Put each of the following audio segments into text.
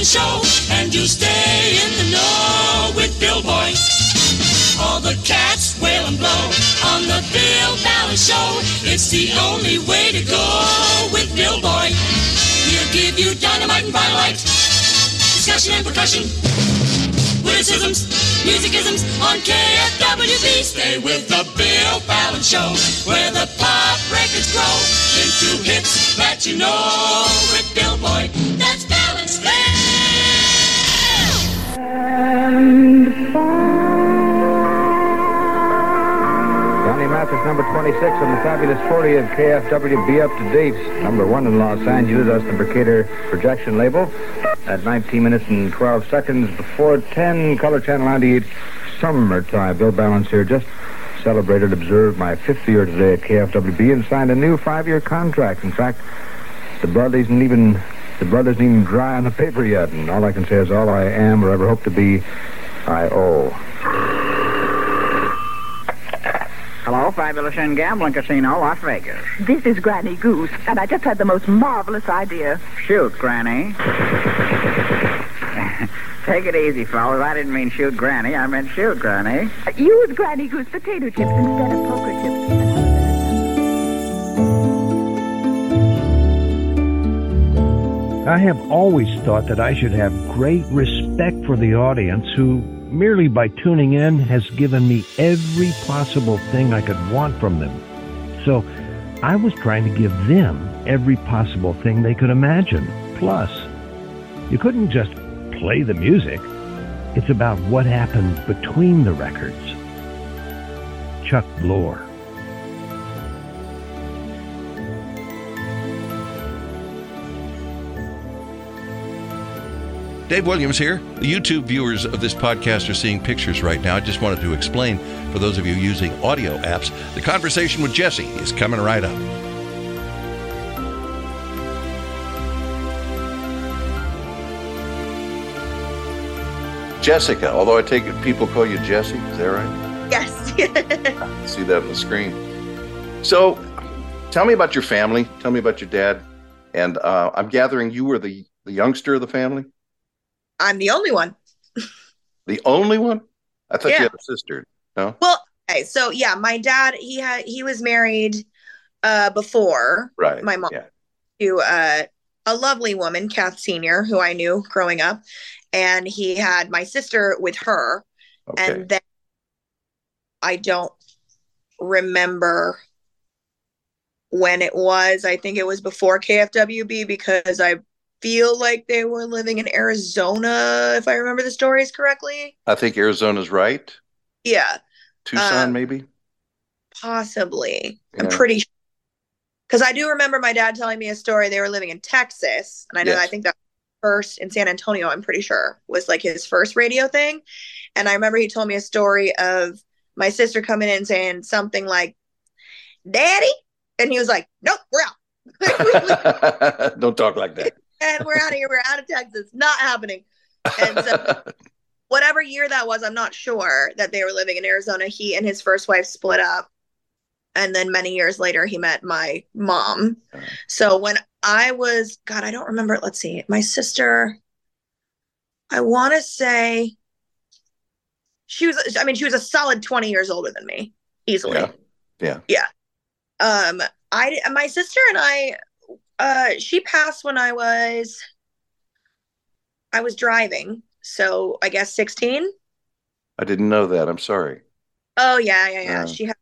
Show, and you stay in the know with Bill Boy. All the cats wail and blow on the Bill Ballance Show. It's the only way to go with Bill Boy. He'll give you dynamite and violite, discussion and percussion, witticisms, musicisms on KFWB. Stay with the Bill Ballance Show, where the pop records grow into hits that you know with Bill Boy. That's Johnny Mathis, number 26 on the fabulous 40 of KFW Be Up to Date. Number one in Los Angeles. That's the Mercator projection label. At 19 minutes and 12 seconds before 10, Color Channel 98, summertime. Bill Ballance here just celebrated, observed my fifth year today at KFWB and signed a new five-year contract. In fact, the blood isn't even the blood isn't even dry on the paper yet, and all I can say is all I am or ever hope to be, I owe. Hello, Fabulous and Gambling Casino, Las Vegas. This is Granny Goose, and I just had the most marvelous idea. Shoot, Granny. Take it easy, fellas. I didn't mean shoot Granny. I meant shoot Granny. Use Granny Goose potato chips instead of poker chips. I have always thought that I should have great respect for the audience who, merely by tuning in, has given me every possible thing I could want from them. So I was trying to give them every possible thing they could imagine. Plus, you couldn't just play the music. It's about what happened between the records. Chuck Blore. Dave Williams here. The YouTube viewers of this podcast are seeing pictures right now. I just wanted to explain for those of you using audio apps, the conversation with Jessy is coming right up. Jessica, although I take it people call you Jessy, is that right? Yes. See that on the screen. So, tell me about your family. Tell me about your dad. And uh, I'm gathering you were the, the youngster of the family? I'm the only one. The only one? I thought Yeah. you had a sister. No? Well, okay, so yeah, my dad he had he was married uh before Right. my mom Yeah. to uh, a lovely woman, Kath Senior, who I knew growing up, and he had my sister with her, Okay. and then I don't remember when it was. I think it was before KFWB because I feel like they were living in Arizona, if I remember the stories correctly. I think Arizona's right. Yeah. Tucson, Um, maybe? Possibly. I'm pretty sure. Because I do remember my dad telling me a story. They were living in Texas. And I know, Yes. I think that first in San Antonio, I'm pretty sure, was like his first radio thing. And I remember he told me a story of my sister coming in saying something like, Daddy? And he was like, Nope, we're out. Don't talk like that. And we're out of here. We're out of Texas. Not happening. And so whatever year that was, I'm not sure that they were living in Arizona. He and his first wife split up. And then many years later, he met my mom. So when I was, God, I don't remember. Let's see. My sister, I want to say she was, I mean, she was a solid 20 years older than me, easily. Yeah. Yeah. Yeah. Um, I, my sister and I, uh, she passed when I was, I was driving. So I guess 16. I didn't know that. I'm sorry. Oh yeah, yeah, yeah. Uh. She had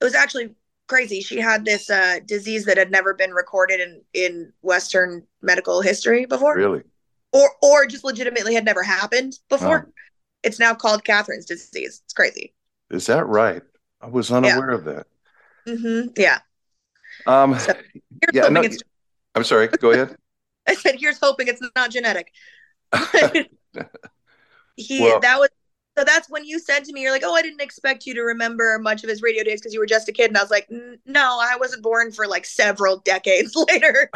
it was actually crazy. She had this uh disease that had never been recorded in in Western medical history before. Really? Or or just legitimately had never happened before. Oh. It's now called Catherine's disease. It's crazy. Is that right? I was unaware of that. hmm Yeah. Um, So, yeah, no, I'm sorry. Go ahead. I said here's hoping it's not genetic. he Well- that was so that's when you said to me, you're like, oh, I didn't expect you to remember much of his radio days because you were just a kid. And I was like, no, I wasn't born for like several decades later.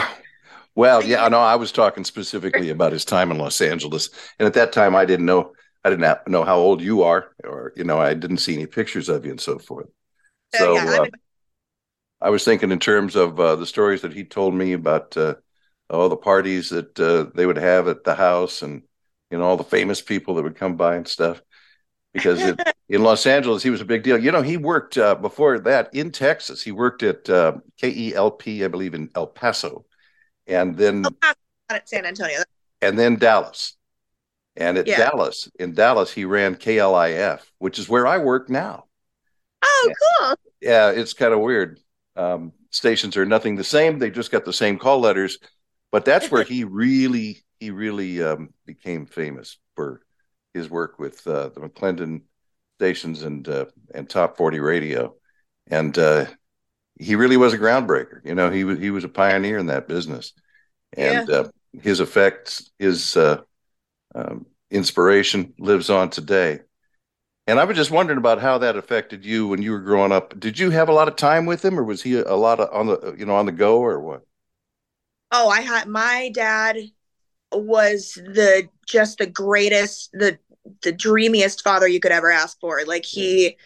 Well, yeah, I know. I was talking specifically about his time in Los Angeles, and at that time, I didn't know. I didn't know how old you are, or you know, I didn't see any pictures of you and so forth. So, So yeah, uh, I was thinking in terms of uh, the stories that he told me about uh, all the parties that uh, they would have at the house, and you know all the famous people that would come by and stuff. Because it, in Los Angeles, he was a big deal. You know, he worked uh, before that in Texas. He worked at uh, KELP, I believe, in El Paso, and then at San Antonio. and then Dallas. And at Yeah. Dallas, in Dallas, he ran KLIF, which is where I work now. Oh, cool. Yeah, it's kind of weird. Um, stations are nothing the same; they just got the same call letters. But that's where he really, he really um, became famous for his work with uh, the McLendon stations and uh, and Top Forty Radio, and uh, he really was a groundbreaker. You know, he was he was a pioneer in that business, and uh, his effects, his uh, um, inspiration lives on today. And I was just wondering about how that affected you when you were growing up. Did you have a lot of time with him, or was he a lot of on the you know on the go, or what? Oh, I had my dad was the just the greatest, the the dreamiest father you could ever ask for. Like he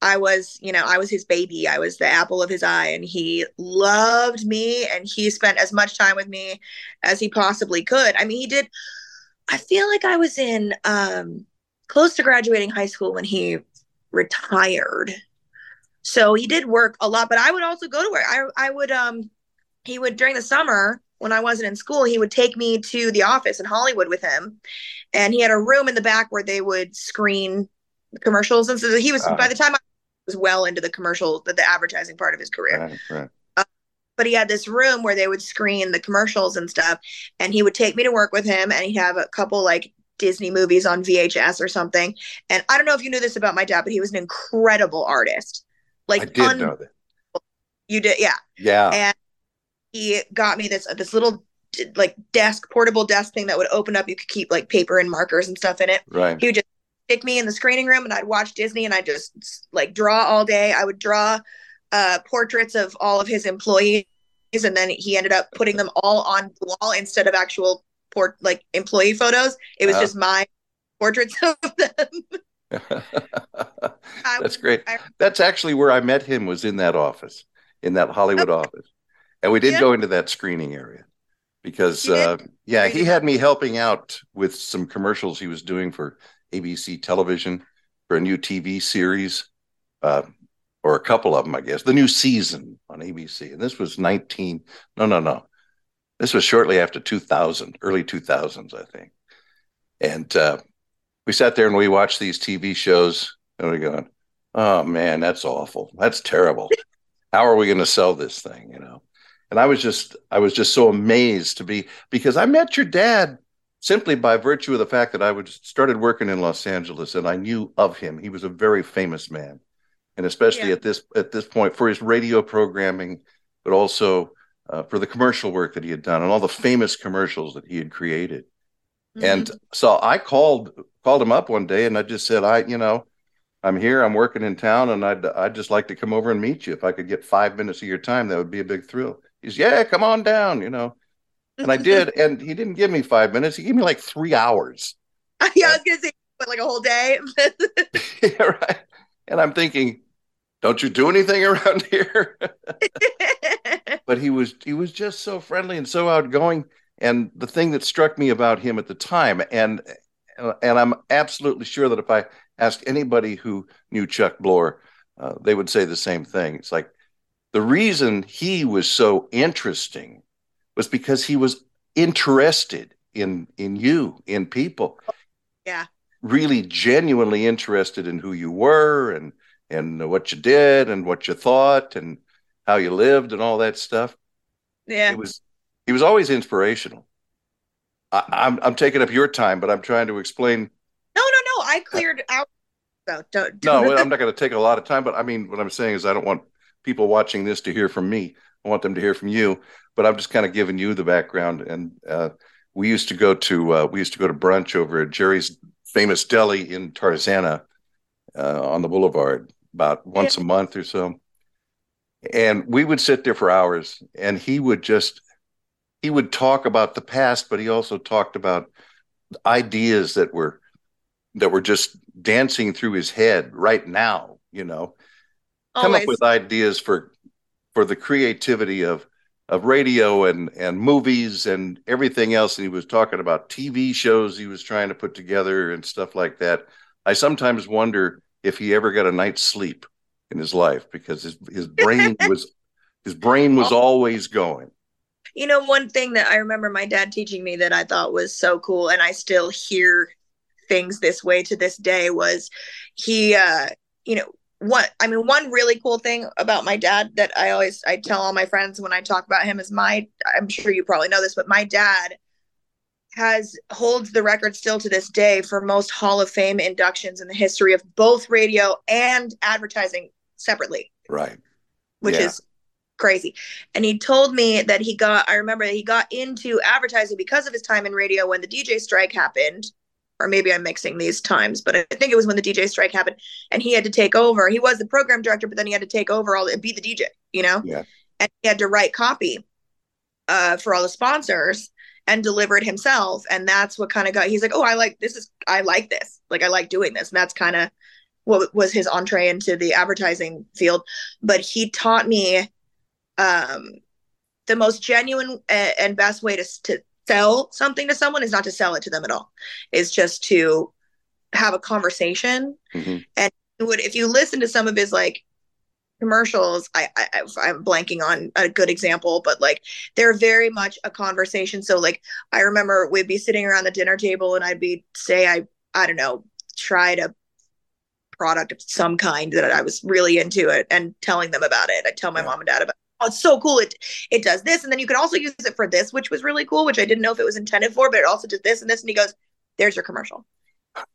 I was, you know, I was his baby. I was the apple of his eye and he loved me and he spent as much time with me as he possibly could. I mean, he did I feel like I was in um close to graduating high school when he retired. So he did work a lot, but I would also go to work. I I would um he would during the summer when I wasn't in school, he would take me to the office in Hollywood with him. And he had a room in the back where they would screen commercials. And so he was, Ah. by the time I was well into the commercial, the, the advertising part of his career. Right, right. But he had this room where they would screen the commercials and stuff. And he would take me to work with him and he'd have a couple like Disney movies on VHS or something. And I don't know if you knew this about my dad, but he was an incredible artist. Like I did un- know that. you did, yeah Yeah, and he got me this this little like desk portable desk thing that would open up you could keep like paper and markers and stuff in it right. he would just stick me in the screening room and i'd watch disney and i'd just like draw all day i would draw uh portraits of all of his employees and then he ended up putting them all on the wall instead of actual port like employee photos it was Uh-huh. just my portraits of them That's great. I- That's actually where I met him was in that office, in that Hollywood office. And we did Yeah. go into that screening area because uh yeah, he had me helping out with some commercials he was doing for ABC television for a new TV series uh or a couple of them, I guess. The new season on ABC. And this was 19 No, no, no. This was shortly after 2000, early 2000s, I think. And uh we sat there and we watched these TV shows and we going, oh man, that's awful. That's terrible. How are we going to sell this thing? You know? And I was just, I was just so amazed to be because I met your dad simply by virtue of the fact that I was started working in Los Angeles and I knew of him. He was a very famous man, and especially Yeah. at this at this point for his radio programming, but also uh, for the commercial work that he had done and all the famous commercials that he had created. And so I called called him up one day and I just said, I, you know, I'm here, I'm working in town, and I'd I'd just like to come over and meet you. If I could get five minutes of your time, that would be a big thrill. He's, yeah, come on down, you know. And I did, and he didn't give me five minutes, he gave me like three hours. yeah i was gonna say but like a whole day yeah, right. And I'm thinking, don't you do anything around here? But he was he was just so friendly and so outgoing. And the thing that struck me about him at the time and and i'm absolutely sure that if i asked anybody who knew Chuck Blore uh, they would say the same thing. It's like the reason he was so interesting was because he was interested in in you in people. Yeah. really genuinely interested in who you were and and what you did and what you thought and how you lived and all that stuff yeah it was he was always inspirational. I, I'm I'm taking up your time, but I'm trying to explain. No, no, no. I cleared out. So don't. No, don't I'm not going to take a lot of time, but I mean, what I'm saying is, I don't want people watching this to hear from me. I want them to hear from you. But I'm just kind of giving you the background. And uh, we used to go to uh, we used to go to brunch over at Jerry's famous deli in Tarzana uh, on the Boulevard about once a month or so. And we would sit there for hours, and he would just he would talk about the past, but he also talked about ideas that were that were just dancing through his head right now. You know, come up with ideas for for the creativity of of radio and and movies and everything else and he was talking about TV shows he was trying to put together and stuff like that. I sometimes wonder if he ever got a night's sleep in his life because his his brain was his brain was always going. You know, one thing that I remember my dad teaching me that I thought was so cool, and I still hear things this way to this day was he, uh, you know, what I mean, one really cool thing about my dad that I always I tell all my friends when I talk about him is my I'm sure you probably know this, but my dad has holds the record still to this day for most Hall of Fame inductions in the history of both radio and advertising separately right which Yeah. is crazy. And he told me that he got, I remember that he got into advertising because of his time in radio when the DJ strike happened. Or maybe I'm mixing these times, but I think it was when the DJ strike happened and he had to take over. He was the program director, but then he had to take over all be the DJ, you know? Yeah. And he had to write copy uh, for all the sponsors and deliver it himself. And that's what kind of got, he's like, oh, I like this is, I like this. Like, I like doing this. And that's kind of what was his entree into the advertising field. But he taught me um, the most genuine and best way to, to sell something to someone is not to sell it to them at all. Is just to have a conversation. Mhm. And would if you listen to some of his like commercials, I, I I'm blanking on a good example, but like they're very much a conversation. So like I remember we'd be sitting around the dinner table and I'd be say I I don't know try a product of some kind that I was really into it and telling them about it. I tell my Yeah. mom and dad about oh, it's so cool. It it does this, and then you can also use it for this, which was really cool, which I didn't know if it was intended for, but it also did this and this. And he goes, "There's your commercial."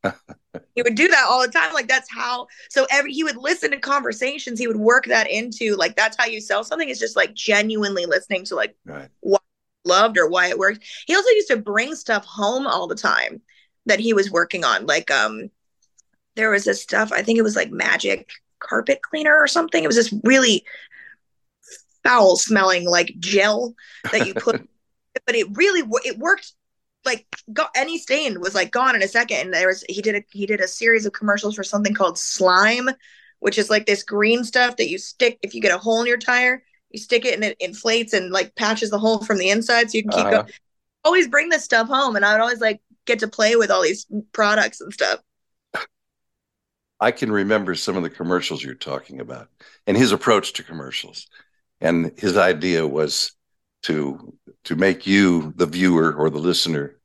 he would do that all the time. Like that's how. So every he would listen to conversations. He would work that into like that's how you sell something. Is just like genuinely listening to like right loved or why it worked. He also used to bring stuff home all the time that he was working on. Like um there was this stuff, I think it was like magic carpet cleaner or something. It was this really foul smelling like gel that you put but it really it worked like got any stain was like gone in a second and there was he did a he did a series of commercials for something called slime which is like this green stuff that you stick if you get a hole in your tire you stick it and it inflates and like patches the hole from the inside so you can keep Uh-huh. going always bring this stuff home and i would always like get to play with all these products and stuff I can remember some of the commercials you're talking about and his approach to commercials. And his idea was to to make you, the viewer or the listener,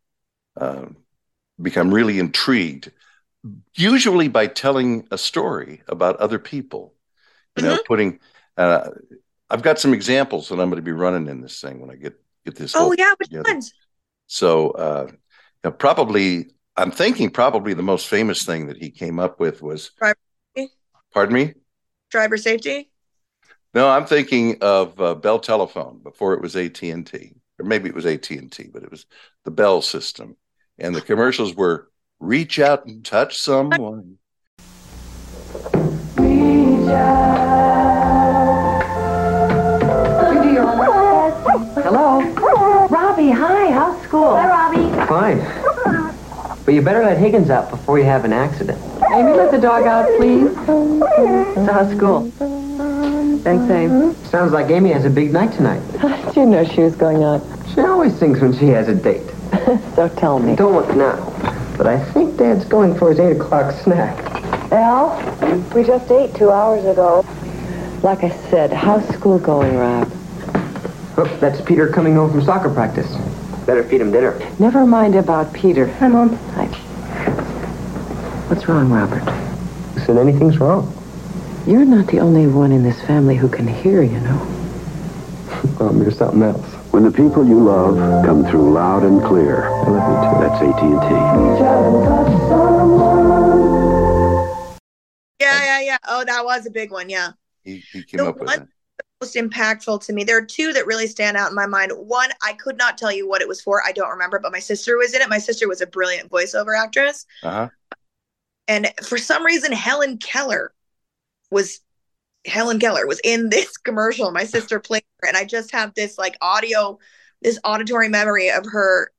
uh, become really intrigued, usually by telling a story about other people. You know, putting. Uh, I've got some examples that I'm going to be running in this thing when I get get this. oh yeah which together. ones So, uh, probably, I'm thinking probably the most famous thing that he came up with was, Driver- pardon me? driver safety No, I'm thinking of uh, Bell Telephone before it was AT and T, or maybe it was AT and T, but it was the Bell system, and the commercials were "Reach out and touch someone." Hello. Robbie, hi. How's school? Hi, Robbie. Fine. But you better let Higgins out before you have an accident. Amy, let the dog out, please. So how's school? Thanks, Amy. Sounds like Amy has a big night tonight. Did you know she was going out? She always sings when she has a date. So tell me. Don't look now. But I think Dad's going for his 8 o'clock snack. Al, we just ate two hours ago. Like I said, how's school going, Rob? Oh, that's Peter coming home from soccer practice. Better feed him dinner. Never mind about Peter. Hi, Mom. Hi. What's wrong, Robert? Who said anything's wrong? You're not the only one in this family who can hear, you know. Well, there's something else. When the people you love come through loud and clear. I love you too. That's AT&T. yeah yeah yeah oh that was a big one yeah He, he came The up with one- it. Most impactful to me. There are two that really stand out in my mind. One, I could not tell you what it was for. I don't remember, but my sister was in it. My sister was a brilliant voiceover actress. Uh-huh. And for some reason, Helen Keller was Helen Keller was in this commercial. My sister played her, and I just have this like audio, this auditory memory of her,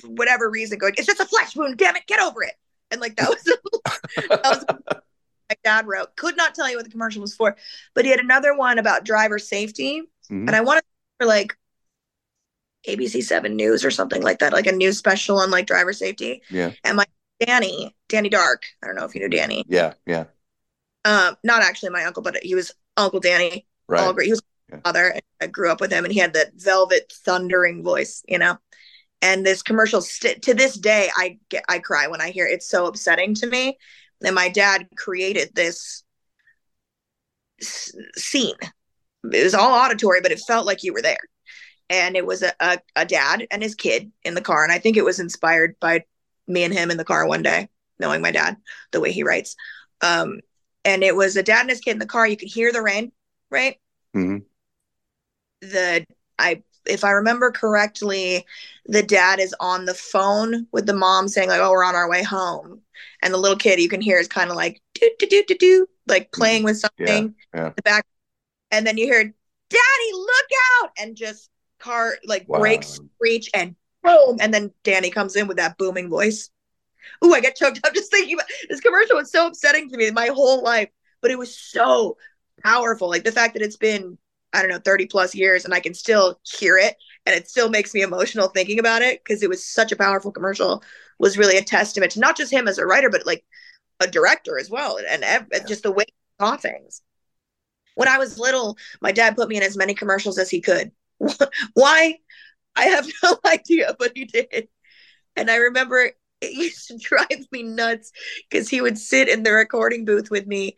for whatever reason, going, "It's just a flesh wound. Damn it, get over it." And like that was, that was my dad wrote. Could not tell you what the commercial was for, but he had another one about driver safety, Mhm. and I want to for like ABC Seven News or something like that, like a news special on like driver safety. Yeah. And my Danny, Danny Dark. I don't know if you knew Danny. Yeah. Yeah. Um, not actually my uncle, but he was Uncle Danny. Right. All great. He was my father. And I grew up with him, and he had that velvet thundering voice, you know. And this commercial, st- to this day, I get I cry when I hear it. It's so upsetting to me. And my dad created this s- scene. It was all auditory, but it felt like you were there. And it was a, a, a dad and his kid in the car. And I think it was inspired by me and him in the car one day, knowing my dad, the way he writes. Um, and it was a dad and his kid in the car. You could hear the rain, right? hmm The I if I remember correctly, the dad is on the phone with the mom saying like, "Oh, we're on our way home," and the little kid you can hear is kind of like do do do do do, like mm. playing with something Yeah. in the back, and then you hear, "Daddy, look out!" and just car like Wow. brakes screech and boom, and then Danny comes in with that booming voice. Ooh, I get choked up just thinking about this commercial was so upsetting to me my whole life, but it was so powerful. Like the fact that it's been, I don't know, 30 plus years and I can still hear it and it still makes me emotional thinking about it because it was such a powerful commercial was really a testament to not just him as a writer, but like a director as well. And, ev- just the way he saw things. When I was little, my dad put me in as many commercials as he could. Why? I have no idea, but he did. And I remember it used to drive me nuts because he would sit in the recording booth with me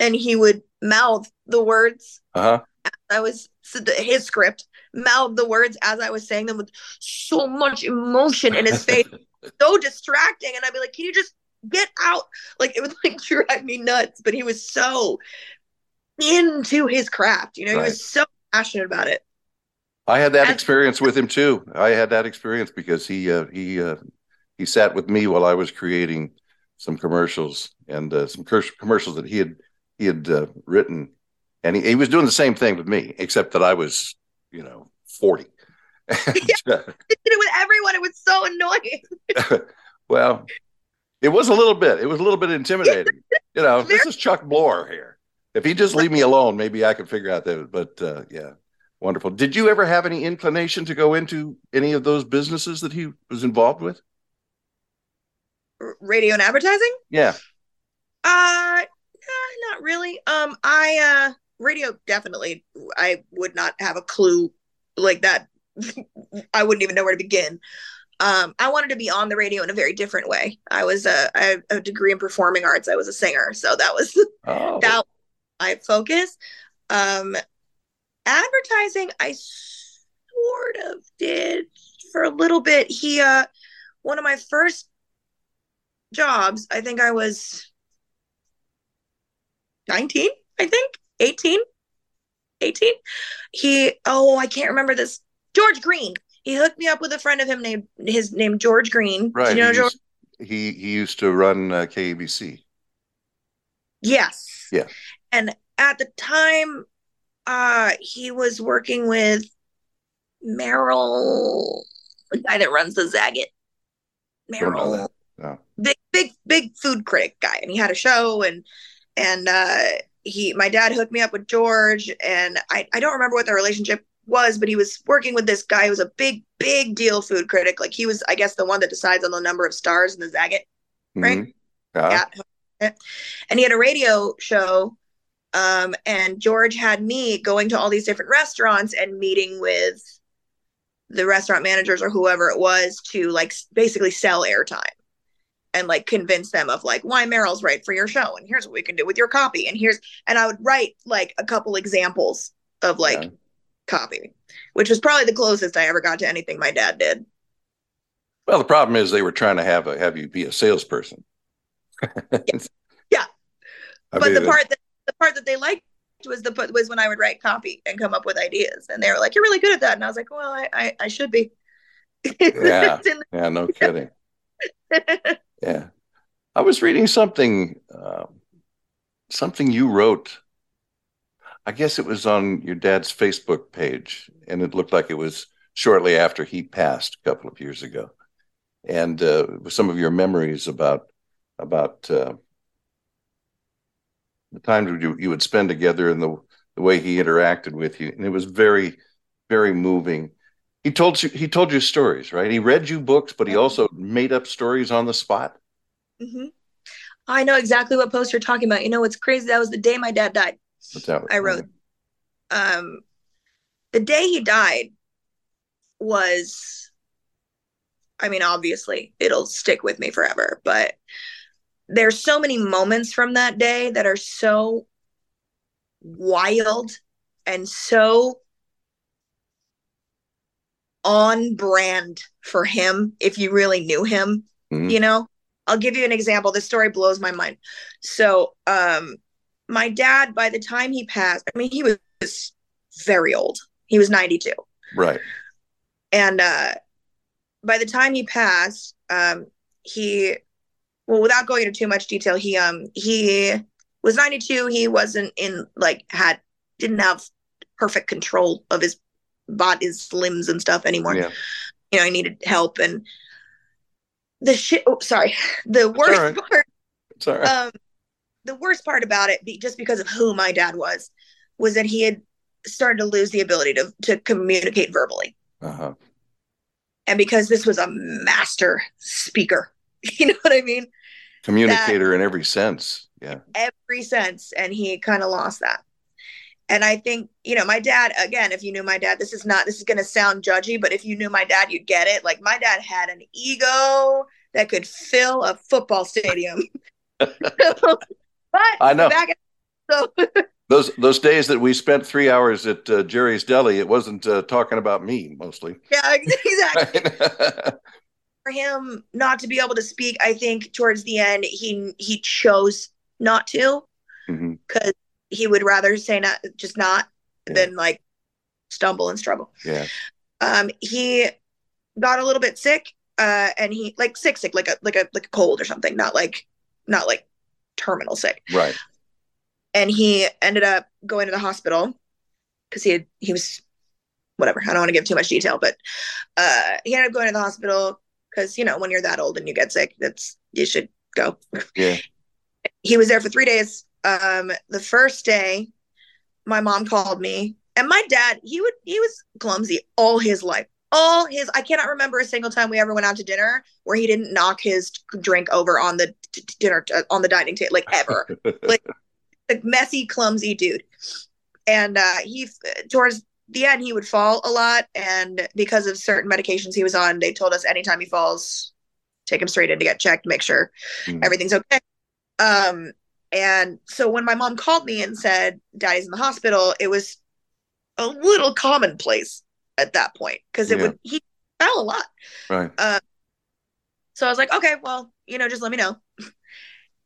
and he would mouth the words Uh huh. I was his script, mouthed the words as I was saying them with so much emotion in his face, so distracting. And I'd be like, "Can you just get out?" Like it would like drive me nuts. But he was so into his craft. You know, he was so passionate about it. I had that And- experience with him too. I had that experience because he uh, he uh, he sat with me while I was creating some commercials and uh, some commercials that he had he had uh, written, and he, he was doing the same thing with me, except that I was you know forty. Uh, did it with everyone. It was so annoying. well, it was a little bit. It was a little bit intimidating. you know, this is Chuck Blore here. If he just leave me alone, maybe I could figure out that. But uh, yeah, wonderful. Did you ever have any inclination to go into any of those businesses that he was involved with? Radio and advertising? Yeah. Uh, not really. Um, I uh, radio definitely. I would not have a clue like that. I wouldn't even know where to begin. Um, I wanted to be on the radio in a very different way. I was a, I have a degree in performing arts. I was a singer, so that was Oh, that was my focus. Um, advertising, I sort of did for a little bit. He, uh, one of my first jobs, I think I was 19, I think 18, 18. He, oh, I can't remember this. George Green. He hooked me up with a friend of him named his name George Green. right. Do you know he, George? used, he he used to run uh, KABC. Yes. Yeah. And at the time, uh, he was working with Merrill, the guy that runs the Zagat. Merrill. No. big, big, big food critic guy, and he had a show, and and uh, he, my dad hooked me up with George, and I, I don't remember what their relationship was, but he was working with this guy who was a big, big deal food critic. Like he was, I guess, the one that decides on the number of stars in the Zagat right? Mhm. Uh, Yeah. And he had a radio show. Um, and George had me going to all these different restaurants and meeting with the restaurant managers or whoever it was to like basically sell airtime and like convince them of like why Merrill's right for your show and here's what we can do with your copy and here's and I would write like a couple examples of like Yeah. copy, which was probably the closest I ever got to anything my dad did. Well, the problem is they were trying to have a, have you be a salesperson. Yeah. I but the part that the part that they liked was the was when I would write copy and come up with ideas, and they were like, "You're really good at that," and I was like, "Well, I I, I should be." Yeah. Yeah, no kidding. Yeah. I was reading something, um, something you wrote. I guess it was on your dad's Facebook page, and it looked like it was shortly after he passed a couple of years ago. And uh, some of your memories about about uh, the time you, you would spend together and the, the way he interacted with you. And it was very, very moving. He told you he told you stories, right? He read you books, but he also made up stories on the spot. hmm I know exactly what post you're talking about. You know what's crazy? That was the day my dad died. What's that? I wrote. Um, the day he died was, I mean, obviously it'll stick with me forever, but there's so many moments from that day that are so wild and so on brand for him if you really knew him Mhm. you know? I'll give you an example. This story blows my mind. So um my dad by the time he passed i mean he was very old. He was 92 Right. and uh by the time he passed um he well without going into too much detail he um he was 92 he wasn't in like had didn't have perfect control of his body his limbs and stuff anymore Yeah. you know I needed help and the shit oh sorry the worst right. part right. um the worst part about it be, just because of who my dad was was that he had started to lose the ability to to communicate verbally uh-huh. and because this was a master speaker you know what i mean Communicator in every sense. Yeah. every sense and he kind of lost that and i think you know my dad again if you knew my dad this is not this is going to sound judgy but if you knew my dad you'd get it like my dad had an ego that could fill a football stadium but I know. back so Those those days that we spent three hours at uh, Jerry's Deli, it wasn't uh, talking about me mostly. yeah exactly for him not to be able to speak i think towards the end he he chose not to because he would rather say not just not Yeah. than like stumble and struggle Yeah. um he got a little bit sick uh and he like sick sick like a like a like a cold or something not like not like terminal sick Right. and he ended up going to the hospital because he had he was whatever i don't want to give too much detail but uh he ended up going to the hospital because you know when you're that old and you get sick that's you should go Yeah. he was there for three days um the first day my mom called me and my dad he would he was clumsy all his life all his i cannot remember a single time we ever went out to dinner where he didn't knock his drink over on the t- t- dinner uh, on the dining table like ever. Like a messy clumsy dude. And uh he towards the end he would fall a lot and because of certain medications he was on they told us anytime he falls take him straight in to get checked make sure Mhm. everything's okay. Um and so when my mom called me and said daddy's in the hospital it was a little commonplace at that point because it Yeah. would he fell a lot Right. Uh, so I was like, okay, well, you know, just let me know.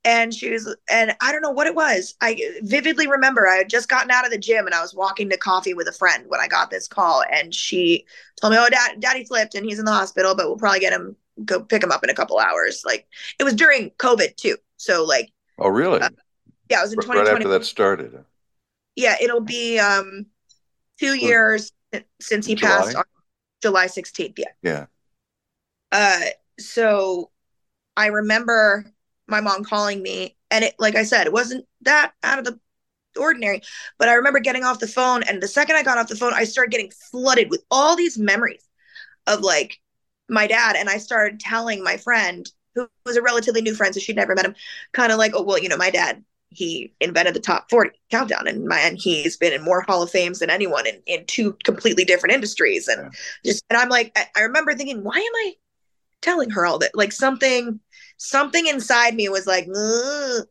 And she was, and I don't know what it was. I vividly remember I had just gotten out of the gym and I was walking to coffee with a friend when I got this call. And she told me, oh, dad, daddy flipped and he's in the hospital, but we'll probably get him, go pick him up in a couple hours. Like it was during COVID too. So, like, Oh, really? Uh, yeah, it was in right 2020. after that started. Yeah, it'll be um two years since he July? passed on July 16th. Yeah. Yeah. Uh, so I remember my mom calling me, and it, like I said, it wasn't that out of the ordinary, but I remember getting off the phone, and the second I got off the phone, I started getting flooded with all these memories of like my dad, and I started telling my friend, who was a relatively new friend, so she'd never met him, kind of like, oh well, you know, my dad. He invented the top 40 countdown, and man, he's been in more Hall of Fames than anyone in, in two completely different industries. And just, and I'm like, I, I remember thinking, why am I telling her all that like something something inside me was like "Ugh."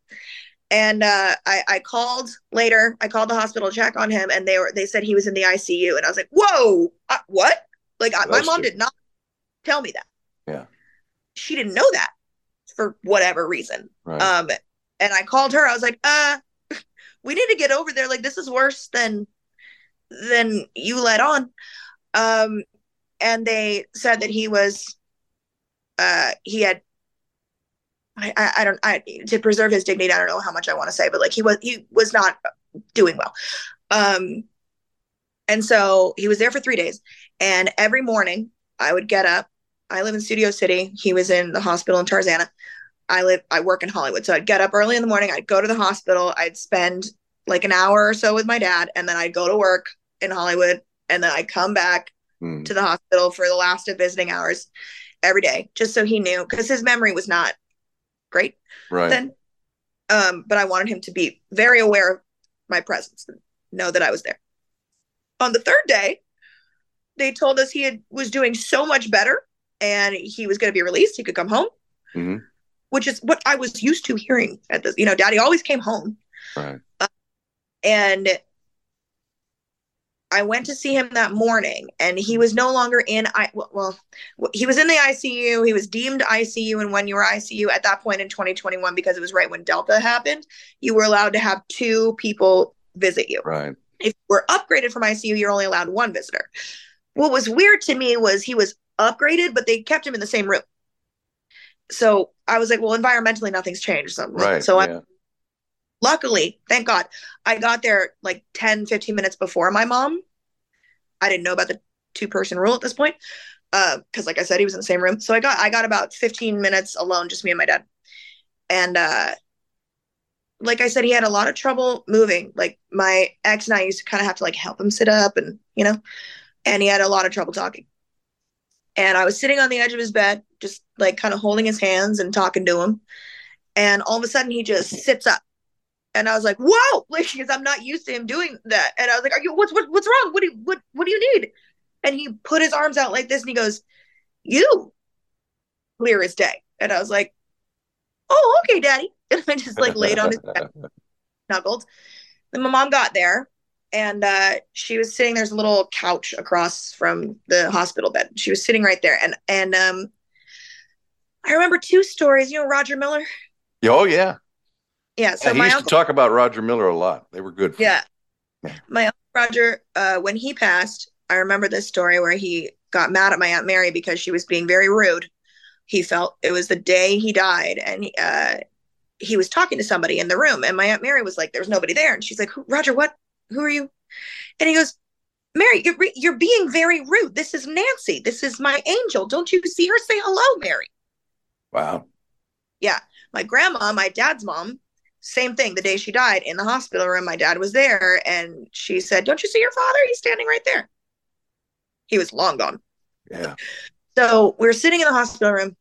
and uh I, I called later i called the hospital to check on him and they were they said he was in the icu and i was like whoa uh, what like I, my mom you. did not tell me that Yeah. She didn't know that for whatever reason. Right. um and i called her. I was like uh we need to get over there. Like this is worse than than you let on. Um and they said that he was uh he had I, I I don't I to preserve his dignity I don't know how much I want to say but like he was he was not doing well. Um and so he was there for 3 days. And every morning I would get up I live in Studio City he was in the hospital in Tarzana I live I work in Hollywood so I'd get up early in the morning I'd go to the hospital I'd spend like an hour or so with my dad and then I'd go to work in Hollywood and then I'd come back Hmm. to the hospital for the last of visiting hours every day, just so he knew because his memory was not great Right. then. Um, but I wanted him to be very aware of my presence and know that I was there. On the third day, they told us he had, was doing so much better and he was going to be released. He could come home, hmm which is what I was used to hearing at this. You know, daddy always came home. Right. And I went to see him that morning and he was no longer in I well he was in the ICU he was deemed ICU and when you were ICU at that point in 2021 because it was right when Delta happened you were allowed to have two people visit you Right. if you were upgraded from ICU you're only allowed one visitor what was weird to me was he was upgraded but they kept him in the same room. So I was like well environmentally nothing's changed. So, Right. so I luckily thank god i got there like 10 15 minutes before my mom. I didn't know about the two person rule at this point because like i said he was in the same room. So i got i got about 15 minutes alone just me and my dad. And uh like i said he had a lot of trouble moving. Like my ex and i used to kind of have to like help him sit up and you know and he had a lot of trouble talking and i was sitting on the edge of his bed just like kind of holding his hands and talking to him and all of a sudden he just mm-hmm. sits up and I was like, "Whoa!" Like, because I'm not used to him doing that. And I was like, "Are you? What's what, what's wrong? What do you what What do you need?" And he put his arms out like this, and he goes, "You, clear as day." And I was like, "Oh, okay, Daddy." And I just like laid on his bed, snuggled. Then my mom got there, and uh, she was sitting. There's a little couch across from the hospital bed. She was sitting right there, and and um, I remember two stories. You know, Roger Miller. oh yeah. Yeah. So Yeah, he my used uncle. to talk about Roger Miller a lot. They were good. Yeah. Yeah. My uncle Roger, uh, when he passed, I remember this story where he got mad at my Aunt Mary because she was being very rude. He felt it was the day he died, and he, uh, he was talking to somebody in the room, and my Aunt Mary was like, "There's nobody there," and she's like, "Roger, what? Who are you?" And he goes, "Mary, you're you're being very rude. This is Nancy. This is my angel. Don't you see her? Say hello, Mary." Wow. Yeah. My grandma, my dad's mom, same thing. The day she died in the hospital room, my dad was there and she said, Don't you see your father? He's standing right there. He was long gone. Yeah. So we were sitting in the hospital room.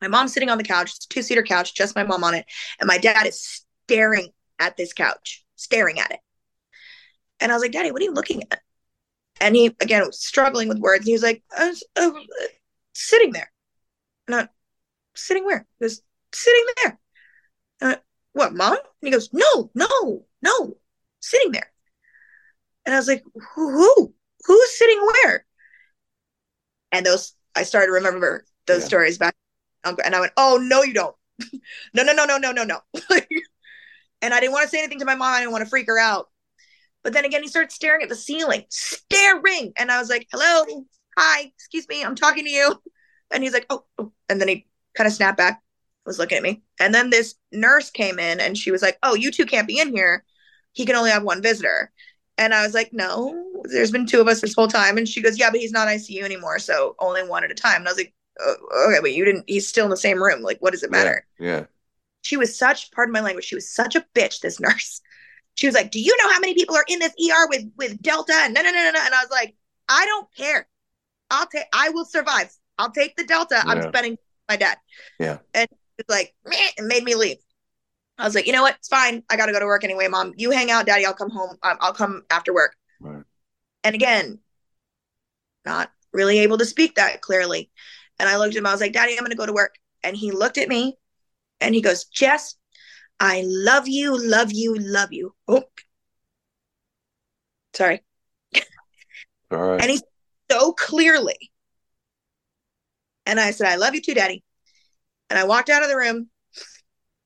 My mom's sitting on the couch, it's a two seater couch, just my mom on it. And my dad is staring at this couch, staring at it. And I was like, Daddy, what are you looking at? And he, again, was struggling with words. He was like, I was, uh, sitting there. Not sitting where? He goes, sitting there. Uh, what, mom? And he goes, no, no, no, sitting there. And I was like, who, who? Who's sitting where? And those, I started to remember those Yeah. stories back. And I went, oh, no, you don't. no, no, no, no, no, no, no. and I didn't want to say anything to my mom. I didn't want to freak her out. But then again, he started staring at the ceiling, staring. And I was like, hello, hi, excuse me, I'm talking to you. And he's like, oh, oh. and then he kind of snapped back, was looking at me. And then this nurse came in and she was like, oh, you two can't be in here. He can only have one visitor. And I was like, no, there's been two of us this whole time. And she goes, yeah, but he's not ICU anymore. So only one at a time. And I was like, oh, okay, but you didn't, he's still in the same room. Like, what does it matter? Yeah. She was such, pardon my language, she was such a bitch, this nurse. She was like, do you know how many people are in this ER with, with Delta? And no, no, no, no, no. And I was like, I don't care. I'll take, I will survive. I'll take the Delta. I'm spending my dad. Yeah. And it's like, and made me leave. I was like, you know what? It's fine. I got to go to work anyway, mom. You hang out, daddy. I'll come home. Um, I'll come after work. Right. And again, not really able to speak that clearly. And I looked at him. I was like, daddy, I'm going to go to work. And he looked at me and he goes, Jess, I love you, love you, love you. Oh, sorry. All right. And he so clearly. And I said, I love you too, daddy. And I walked out of the room.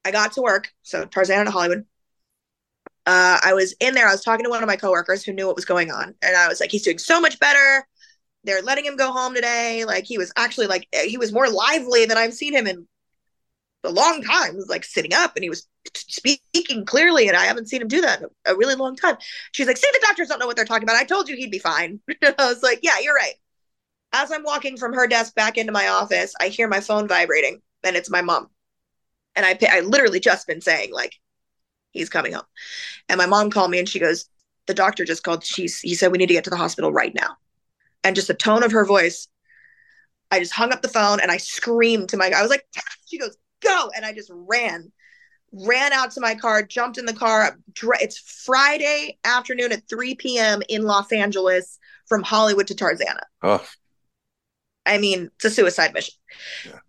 I got to work. So Tarzana to Hollywood. Uh, I was in there. I was talking to one of my coworkers who knew what was going on. And I was like, he's doing so much better. They're letting him go home today. Like he was actually like, he was more lively than I've seen him in a long time. He was like sitting up and he was speaking clearly. And I haven't seen him do that in a really long time. She's like, see, the doctors don't know what they're talking about. I told you he'd be fine. I was like, yeah, you're right. As I'm walking from her desk back into my office, I hear my phone vibrating and it's my mom. And I, I literally just been saying like, he's coming home. And my mom called me and she goes, the doctor just called. She's he said we need to get to the hospital right now. And just the tone of her voice, I just hung up the phone and I screamed to my I was like, she goes, go. And I just ran, ran out to my car, jumped in the car. It's Friday afternoon at 3 p.m. in Los Angeles from Hollywood to Tarzana. Oh, I mean, it's a suicide mission.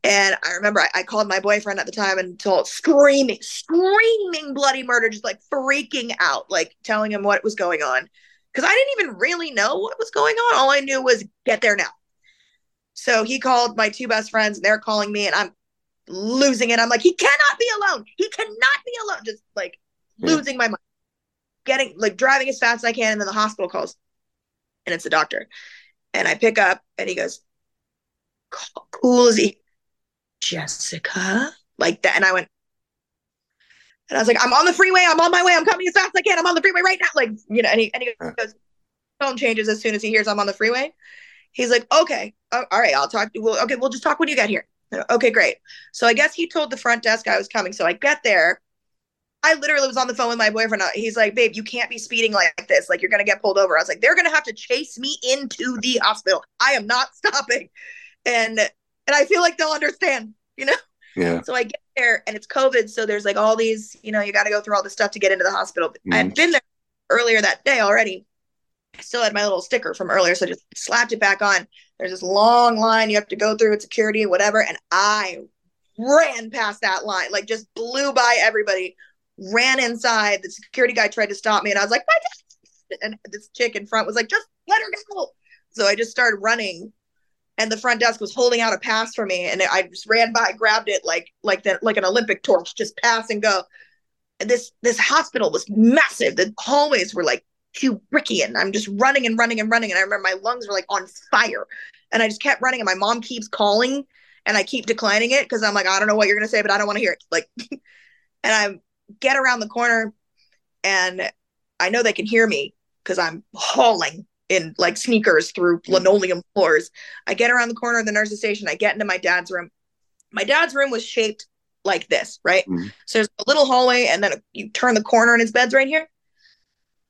And I remember I, I called my boyfriend at the time and told screaming, screaming bloody murder, just like freaking out, like telling him what was going on. Cause I didn't even really know what was going on. All I knew was get there now. So he called my two best friends and they're calling me and I'm losing it. I'm like, he cannot be alone. He cannot be alone. Just like Yeah. losing my mind. Getting like driving as fast as I can, and then the hospital calls. And it's the doctor. And I pick up and he goes, cool as he Jessica. Like that. And I went, and I was like, I'm on the freeway. I'm on my way. I'm coming as fast as I can. I'm on the freeway right now. Like, you know, and he, and he goes, phone changes as soon as he hears I'm on the freeway. He's like, okay, oh, all right, I'll talk to Well, okay, we'll just talk when you get here. Okay, great. So I guess he told the front desk I was coming. So I get there. I literally was on the phone with my boyfriend. Uh, he's like, babe, you can't be speeding like this. Like, you're going to get pulled over. I was like, they're going to have to chase me into the hospital. I am not stopping. And, and I feel like they'll understand, you know? yeah. So I get there and it's COVID. So there's like all these, you know, you got to go through all this stuff to get into the hospital. Mm-hmm. I had been there earlier that day already. I still had my little sticker from earlier. So I just slapped it back on. There's this long line you have to go through with security, and whatever. And I ran past that line, like just blew by everybody, ran inside. The security guy tried to stop me and I was like, my. And this chick in front was like, just let her go. So I just started running and the front desk was holding out a pass for me and i just ran by grabbed it like like that like an olympic torch just pass and go and this this hospital was massive the hallways were like kubrickian i'm just running and running and running and i remember my lungs were like on fire and i just kept running and my mom keeps calling and i keep declining it because i'm like i don't know what you're going to say but i don't want to hear it like and i get around the corner and i know they can hear me because i'm hauling in like sneakers through linoleum floors. I get around the corner of the nurse's station. I get into my dad's room. My dad's room was shaped like this, right? Mhm. So there's a little hallway, and then you turn the corner, and his bed's right here.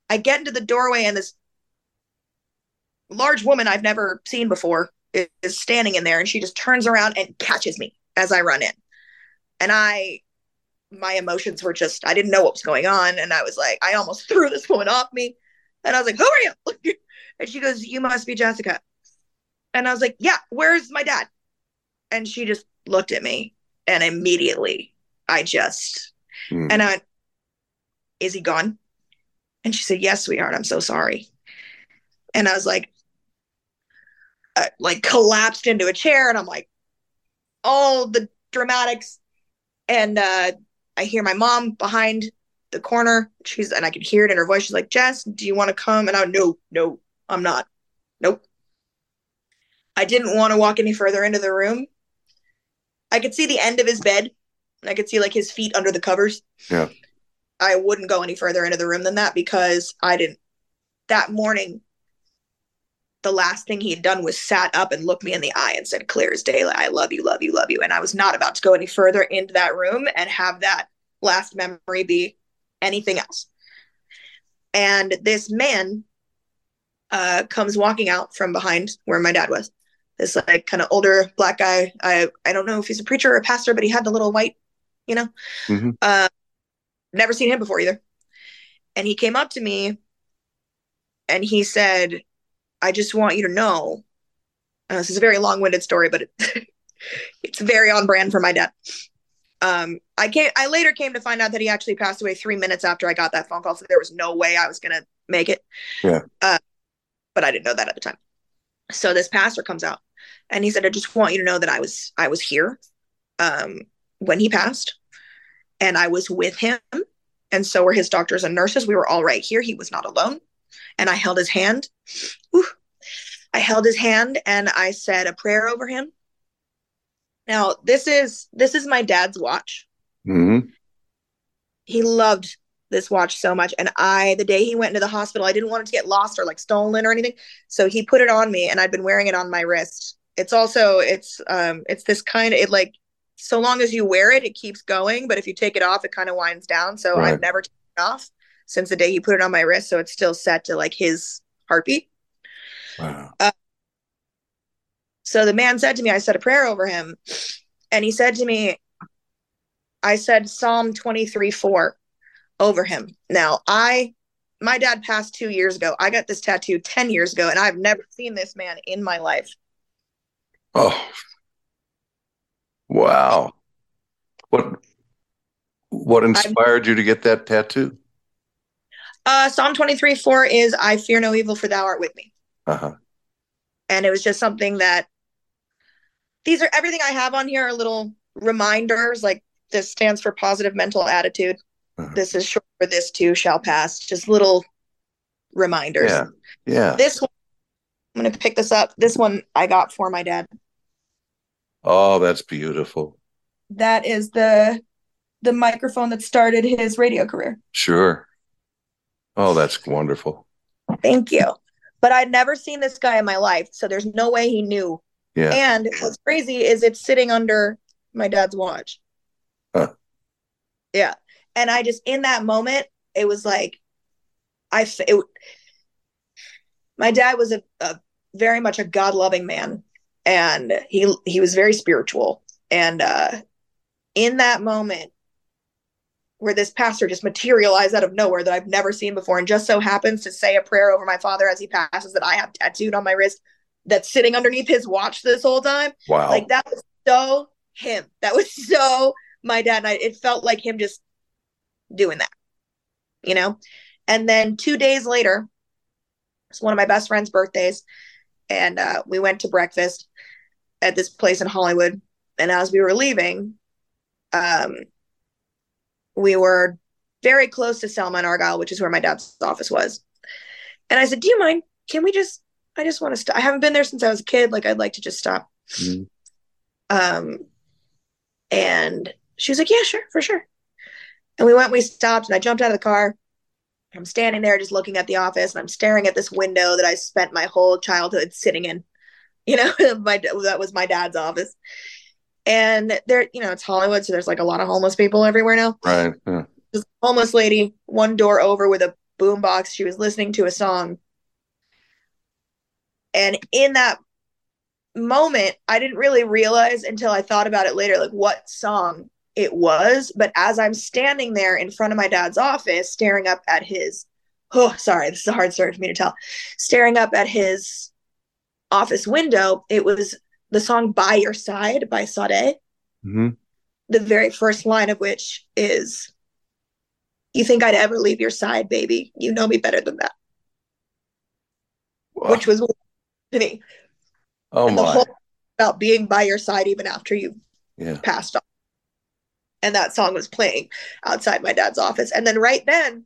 I get into the doorway, and this large woman I've never seen before is, is standing in there, and she just turns around and catches me as I run in. And I, my emotions were just, I didn't know what was going on. And I was like, I almost threw this woman off me. And I was like, Who are you? And she goes, You must be Jessica. And I was like, Yeah, where's my dad? And she just looked at me and immediately I just, Mhm. and I is he gone? And she said, Yes, sweetheart, I'm so sorry. And I was like, I, like collapsed into a chair and I'm like, all the dramatics. And uh, I hear my mom behind the corner. She's and I could hear it in her voice. She's like, Jess, do you want to come? And I no, no, I'm not. Nope. I didn't want to walk any further into the room. I could see the end of his bed. I could see like his feet under the covers. Yeah. I wouldn't go any further into the room than that because I didn't that morning the last thing he had done was sat up and looked me in the eye and said, Clear as daylight, I love you, love you, love you. And I was not about to go any further into that room and have that last memory be anything else. And this man uh, comes walking out from behind where my dad was. This like kind of older black guy. I I don't know if he's a preacher or a pastor, but he had the little white, you know. Mhm. Uh, never seen him before either. And he came up to me, and he said, "I just want you to know." Uh, this is a very long-winded story, but it, it's very on brand for my dad. Um, I came. I later came to find out that he actually passed away three minutes after I got that phone call. So there was no way I was gonna make it. Yeah. Uh, but I didn't know that at the time. So this pastor comes out, and he said, "I just want you to know that I was I was here um, when he passed, and I was with him, and so were his doctors and nurses. We were all right here. He was not alone, and I held his hand. Whew. I held his hand and I said a prayer over him. Now this is this is my dad's watch. Mhm. He loved this watch so much, and I the day he went into the hospital, I didn't want it to get lost or like stolen or anything, so he put it on me, and I'd been wearing it on my wrist. It's also it's um it's this kind of it like so long as you wear it, it keeps going, but if you take it off, it kind of winds down. So Right. I've never taken it off. since the day he put it on my wrist, so it's still set to like his heartbeat. Wow. Uh, so the man said to me, I said a prayer over him, and he said to me, I said Psalm 23 4 over him. Now, I, my dad passed two years ago. I got this tattoo 10 years ago, and I've never seen this man in my life. Oh, wow. What what inspired you to get that tattoo? Uh, Psalm 23 4 is, I fear no evil, for thou art with me. Uh-huh. And it was just something that these are everything I have on here are little reminders. Like this stands for positive mental attitude. Uh-huh. This is short for this too shall pass. Just little reminders. Yeah. Yeah. This one, I'm going to pick this up. This one I got for my dad. Oh, that's beautiful. That is the the microphone that started his radio career. Sure. Oh, that's wonderful. Thank you. But I'd never seen this guy in my life, so there's no way he knew. Yeah. And what's crazy is it's sitting under my dad's watch. Huh. Yeah. And I just in that moment, it was like I it, my dad was a, a very much a God loving man, and he he was very spiritual. And uh, in that moment, where this pastor just materialized out of nowhere that I've never seen before, and just so happens to say a prayer over my father as he passes that I have tattooed on my wrist that's sitting underneath his watch this whole time. Wow. Like that was so him. That was so my dad. And I, it felt like him just doing that, you know? And then two days later, it's one of my best friend's birthdays. And uh, we went to breakfast at this place in Hollywood. And as we were leaving, um, we were very close to Selma and Argyle, which is where my dad's office was. And I said, Do you mind? Can we just, I just want to stop. I haven't been there since I was a kid. Like, I'd like to just stop. Mhm. Um, and she was like, Yeah, sure, for sure. And we went, we stopped, and I jumped out of the car. I'm standing there just looking at the office, and I'm staring at this window that I spent my whole childhood sitting in. You know, my that was my dad's office. And there, you know, it's Hollywood, so there's like a lot of homeless people everywhere now. Right. Yeah. This homeless lady, one door over with a boombox. She was listening to a song. And in that moment, I didn't really realize until I thought about it later, like what song it was. But as I'm standing there in front of my dad's office, staring up at his, oh, sorry, this is a hard story for me to tell, staring up at his office window, it was the song By Your Side by Sade hmm the very first line of which is you think i'd ever leave your side baby you know me better than that Wow. which was to me oh and my. about being by your side even after you yeah. passed on and that song was playing outside my dad's office and then right then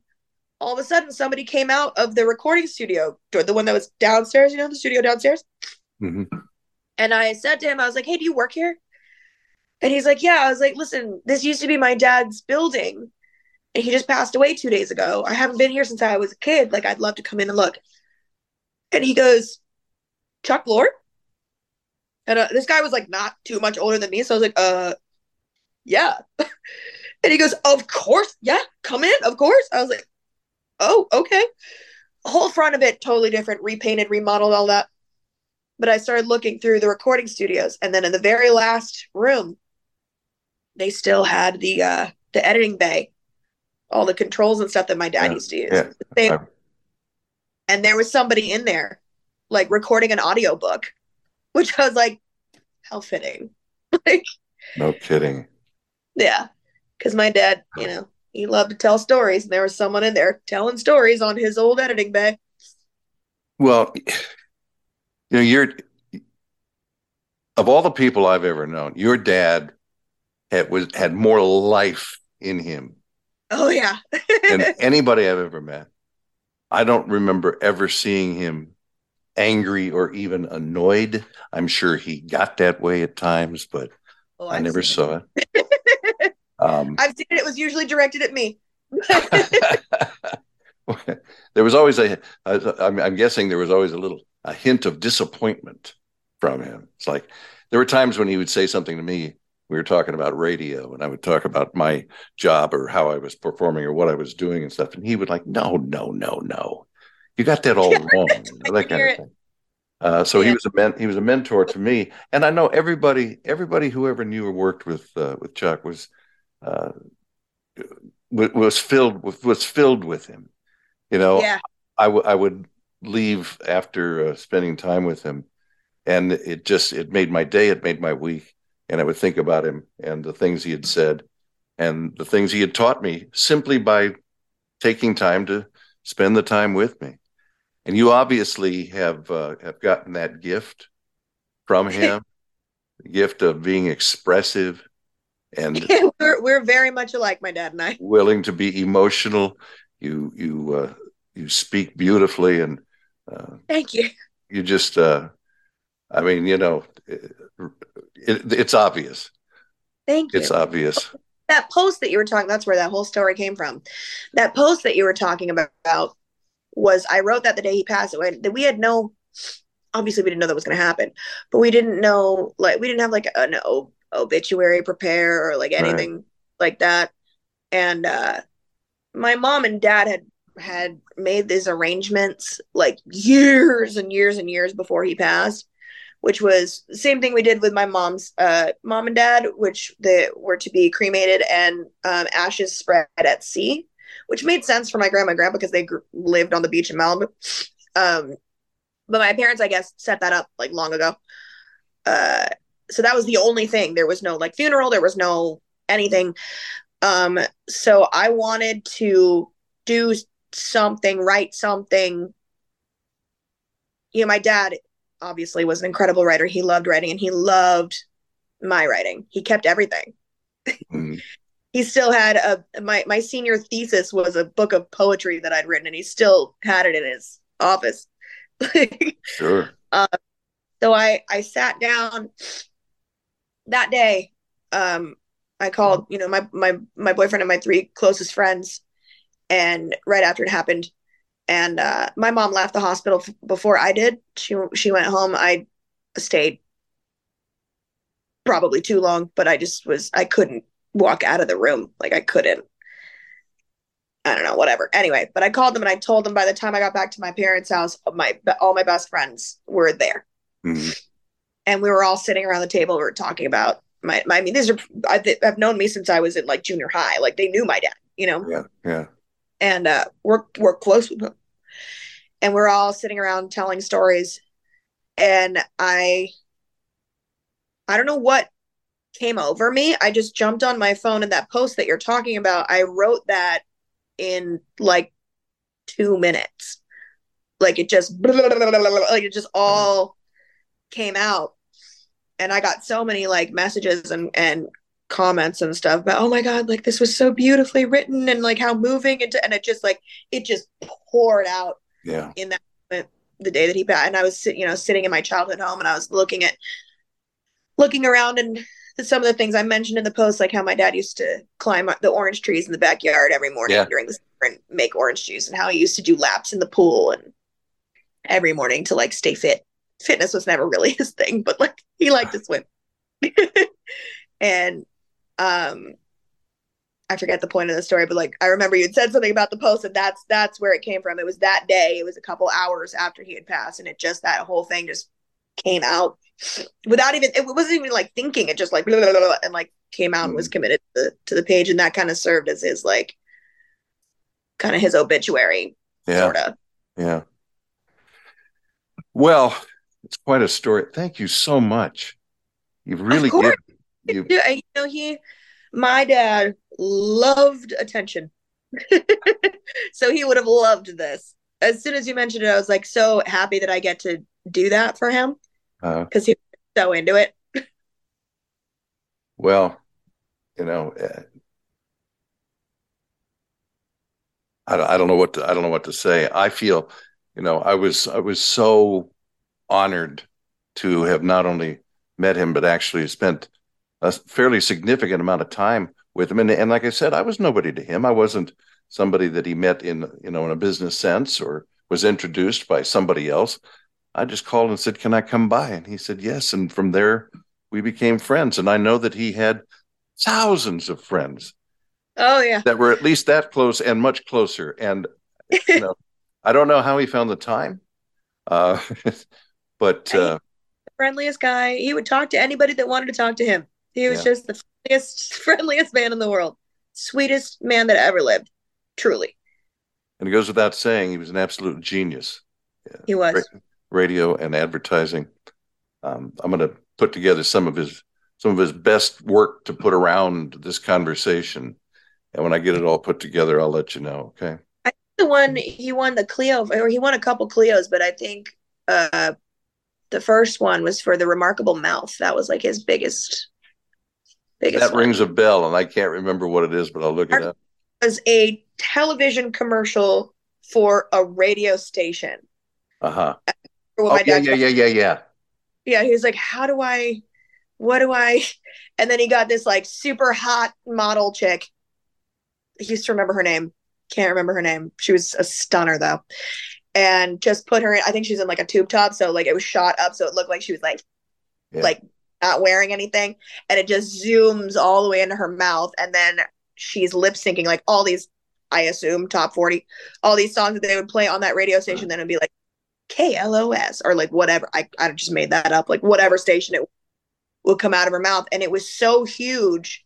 all of a sudden somebody came out of the recording studio the one that was downstairs you know the studio downstairs hmm And I said to him, I was like, hey, do you work here? And he's like, yeah. I was like, listen, this used to be my dad's building. And he just passed away two days ago. I haven't been here since I was a kid. Like, I'd love to come in and look. And he goes, Chuck Blore? And uh, this guy was like not too much older than me. So I was like, uh, yeah. and he goes, of course. Yeah, come in. Of course. I was like, oh, okay. Whole front of it, totally different, repainted, remodeled, all that but I started looking through the recording studios, and then in the very last room, they still had the uh, the editing bay, all the controls and stuff that my dad Yeah, used to use. yeah. They- and there was somebody in there, like recording an audiobook, which I was like, how fitting. like, No kidding. yeah, because my dad, you know, he loved to tell stories, and there was someone in there telling stories on his old editing bay. Well, you know, you're of all the people I've ever known, your dad had was had more life in him Oh yeah, than anybody I've ever met. I don't remember ever seeing him angry or even annoyed. I'm sure he got that way at times, but Oh, I never saw it. Um, I've seen it. It was usually directed at me. there was always a. I'm, I'm guessing there was always a little a hint of disappointment from him. It's like there were times when he would say something to me we were talking about radio and I would talk about my job or how I was performing or what I was doing and stuff. And he would like, no, no, no, no. You got that all wrong. That kind of thing. Uh, so he was a men- he was a mentor to me, and I know everybody everybody who ever knew or worked with uh, with Chuck was uh, was filled with was filled with him. You know, Yeah. I w- I would leave after uh, spending time with him, and it just it made my day. It made my week, and I would think about him and the things he had said, and the things he had taught me simply by taking time to spend the time with me. And you obviously have uh, have gotten that gift from him, the gift of being expressive and we're we're very much alike, my dad and I. willing to be emotional. You you uh, you speak beautifully, and uh, Thank you. you just uh, I mean, you know, it, it, it's obvious. Thank you. It's obvious. that post that you were talking that's where that whole story came from that post that you were talking about was i wrote that the day he passed away that we had no obviously we didn't know that was going to happen but we didn't know like we didn't have like an obituary prepare or like Right. anything like that and uh my mom and dad had had made these arrangements like years and years and years before he passed which was the same thing we did with my mom's uh, mom and dad, which they were to be cremated and um, ashes spread at sea, which made sense for my grandma and grandpa because they gr- lived on the beach in Malibu. Um, but my parents, I guess, set that up like long ago. Uh, so that was the only thing. There was no like funeral. There was no anything. Um, so I wanted to do something, write something. You know, my dad obviously was an incredible writer. He loved writing and he loved my writing. He kept everything. Mm. He still had a my my senior thesis was a book of poetry that I'd written and he still had it in his office. Sure. so I I sat down that day. Um, I called, you know, my my my boyfriend and my three closest friends, and right after it happened, and uh, my mom left the hospital f- before I did. She she went home. I stayed probably too long, but I just was I couldn't walk out of the room. Like I couldn't. I don't know, whatever. Anyway, but I called them and I told them by the time I got back to my parents' house, my all my best friends were there Mhm. And we were all sitting around the table. We were talking about my, my I mean, these are I've, have known me since I was in like junior high. Like they knew my dad, you know, Yeah. Yeah. and uh, we're we're close with him. And we're all sitting around telling stories, and I I don't know what came over me. I just jumped on my phone and that post that you're talking about. I wrote that in like two minutes. Like it just like it just all came out and I got so many like messages and and comments and stuff but oh my god like this was so beautifully written and like how moving and, and it just like it just poured out Yeah. in that moment the day that he passed and I was you know sitting in my childhood home and I was looking at looking around and some of the things I mentioned in the post like how my dad used to climb the orange trees in the backyard every morning Yeah. during the summer and make orange juice and how he used to do laps in the pool and every morning to like stay fit fitness was never really his thing but like he liked to swim and um I forget the point of the story, but like I remember you had said something about the post, and that's that's where it came from. It was that day. It was a couple hours after he had passed, and it just that whole thing just came out without even it wasn't even like thinking. It just like blah, blah, blah, and like came out and was committed to, the- to the page, and that kind of served as his like kind of his obituary, Yeah. sort of. Yeah. Well, it's quite a story. Thank you so much. You've really given you Yeah, you know he, my dad loved attention, so he would have loved this. As soon as you mentioned it, I was like so happy that I get to do that for him uh, because he was so into it. well, you know, uh, I don't, I don't know what to, I don't know what to say. I feel, you know, I was I was so honored to have not only met him but actually spent a fairly significant amount of time with him. And and like I said, I was nobody to him. I wasn't somebody that he met in you know in a business sense or was introduced by somebody else. I just called and said, "Can I come by?" And he said, "Yes." And from there, we became friends. And I know that he had thousands of friends Oh yeah. that were at least that close and much closer. And you know, I don't know how he found the time, uh, but uh, friendliest guy. He would talk to anybody that wanted to talk to him. He was Yeah. just the friendliest, friendliest man in the world. Sweetest man that ever lived. Truly. and it goes without saying, he was an absolute genius. He was. Ra- radio and advertising. Um, I'm going to put together some of his some of his best work to put around this conversation, and when I get it all put together, I'll let you know. Okay. I think The one he won the Clio or he won a couple Clios, but I think uh the first one was for the remarkable mouth. That was like his biggest biggest that one. rings a bell, and I can't remember what it is, but I'll look it up. It was a television commercial for a radio station. Uh huh. Oh yeah, yeah, yeah, yeah, yeah. yeah, he was like, How do I what do I and then he got this like super hot model chick. He used to remember her name. Can't remember her name. She was a stunner though. And just put her in, I think she's in like a tube top. So like it was shot up so it looked like she was like Yeah. like not wearing anything. And it just zooms all the way into her mouth. And then she's lip syncing like all these, I assume, top 40, all these songs that they would play on that radio station. Then it'd be like KLOS or like whatever. I, I just made that up, like whatever station it would come out of her mouth. And it was so huge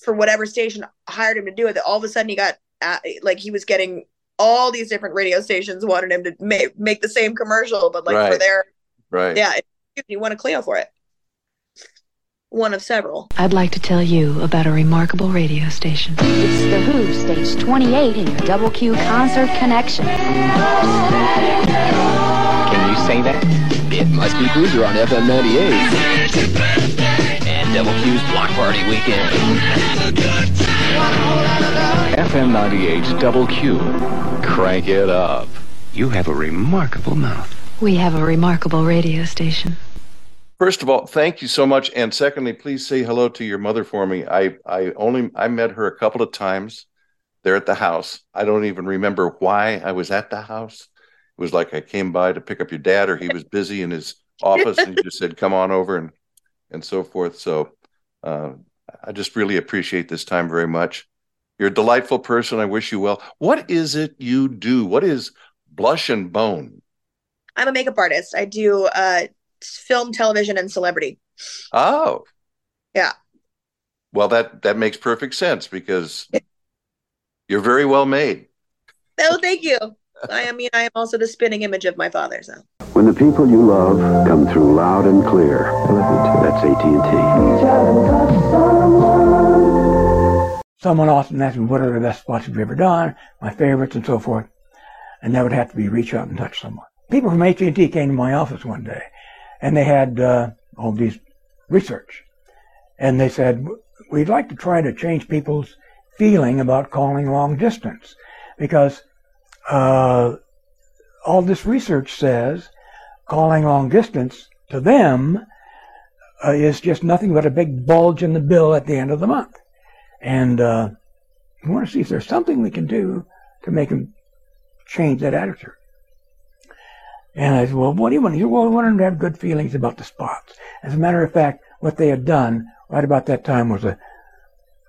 for whatever station hired him to do it that all of a sudden he got uh, like he was getting all these different radio stations wanted him to make, make the same commercial, but like for Right. their, Right. yeah, it- he won a Clio for it. One of several. I'd like to tell you about a remarkable radio station. It's The Who, stage 28 in your Double Q Concert Connection. Can you say that? It must be Cruiser on FM 98. And Double Q's Block Party Weekend. FM 98 Double Q. Crank it up. You have a remarkable mouth. We have a remarkable radio station. First of all, thank you so much. And secondly, please say hello to your mother for me. I, I only I met her a couple of times there at the house. I don't even remember why I was at the house. It was like I came by to pick up your dad, or he was busy in his office, and he just said, "Come on over," and and so forth. So uh, I just really appreciate this time very much. You're a delightful person. I wish you well. What is it you do? What is Blush and Bone? I'm a makeup artist. I do uh, film, television, and celebrity. Oh, Yeah. Well, that that makes perfect sense because you're very well made. Oh, thank you. I I mean, I am also the spinning image of my father. So When the people you love come through loud and clear, that's AT&T. Someone often asked me, what are the best spots you've ever done, my favorites and so forth. And that would have to be reach out and touch someone. People from AT&T came to my office one day and they had uh, all these research. And they said, we'd like to try to change people's feeling about calling long distance because uh, all this research says calling long distance to them uh, is just nothing but a big bulge in the bill at the end of the month. And uh, we want to see if there's something we can do to make them change that attitude. And I said, well, what do you want? He said, well, we want them to have good feelings about the spots. As a matter of fact, what they had done right about that time was a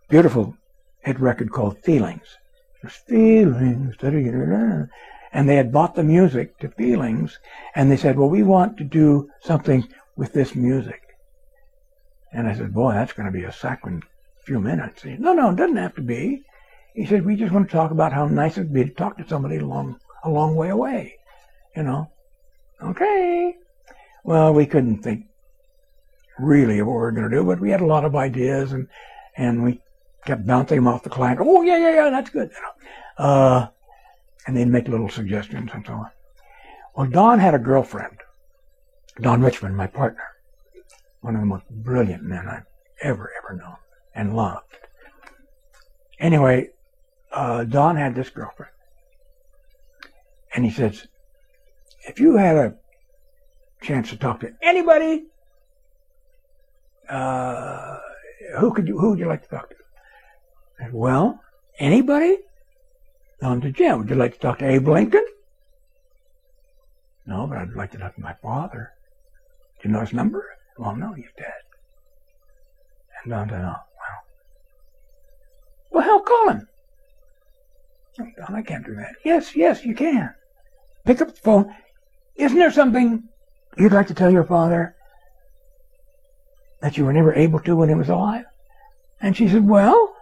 beautiful hit record called Feelings. Feelings. And they had bought the music to Feelings, and they said, well, we want to do something with this music. And I said, boy, that's going to be a saccharine few minutes. He said, no, no, it doesn't have to be. He said, we just want to talk about how nice it'd be to talk to somebody a long, a long way away. You know? Okay. Well, we couldn't think really of what we were going to do, but we had a lot of ideas and, and we kept bouncing them off the client. Oh, yeah, yeah, yeah, that's good. You know? uh, and they'd make little suggestions and so on. Well, Don had a girlfriend, Don Richmond, my partner, one of the most brilliant men I've ever, ever known and loved. Anyway, uh, Don had this girlfriend. And he says, if you had a chance to talk to anybody, uh, who could you, who would you like to talk to? Said, well, anybody? On to Jim. Would you like to talk to Abe Lincoln? No, but I'd like to talk to my father. Do you know his number? Well, no, he's dead. And Don said, oh, well. Well, hell, call him. Oh, Don, I can't do that. Yes, yes, you can. Pick up the phone. Isn't there something you'd like to tell your father that you were never able to when he was alive? And she said, well,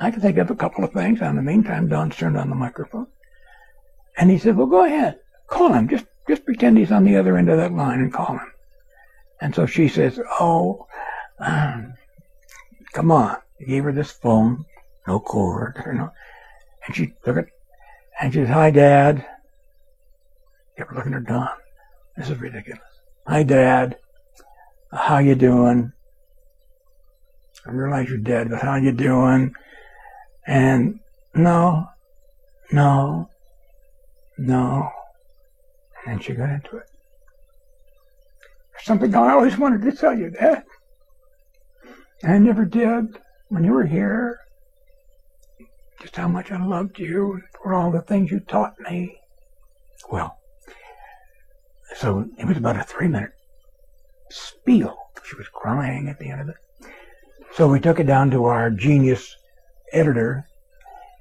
I can think of a couple of things. In the meantime, Don turned on the microphone. And he said, well, go ahead. Call him. Just, just pretend he's on the other end of that line and call him. And so she says, oh, um, come on. He gave her this phone, no cord, you know. And she took it, and she says, hi, Dad. Kept looking at Don. This is ridiculous. Hi, Dad. How you doing? I realize you're dead, but how you doing? And no, no, no. And she got into it. Something I always wanted to tell you, that. I never did when you were here. Just how much I loved you for all the things you taught me. Well, so it was about a three minute spiel. She was crying at the end of it. So we took it down to our genius editor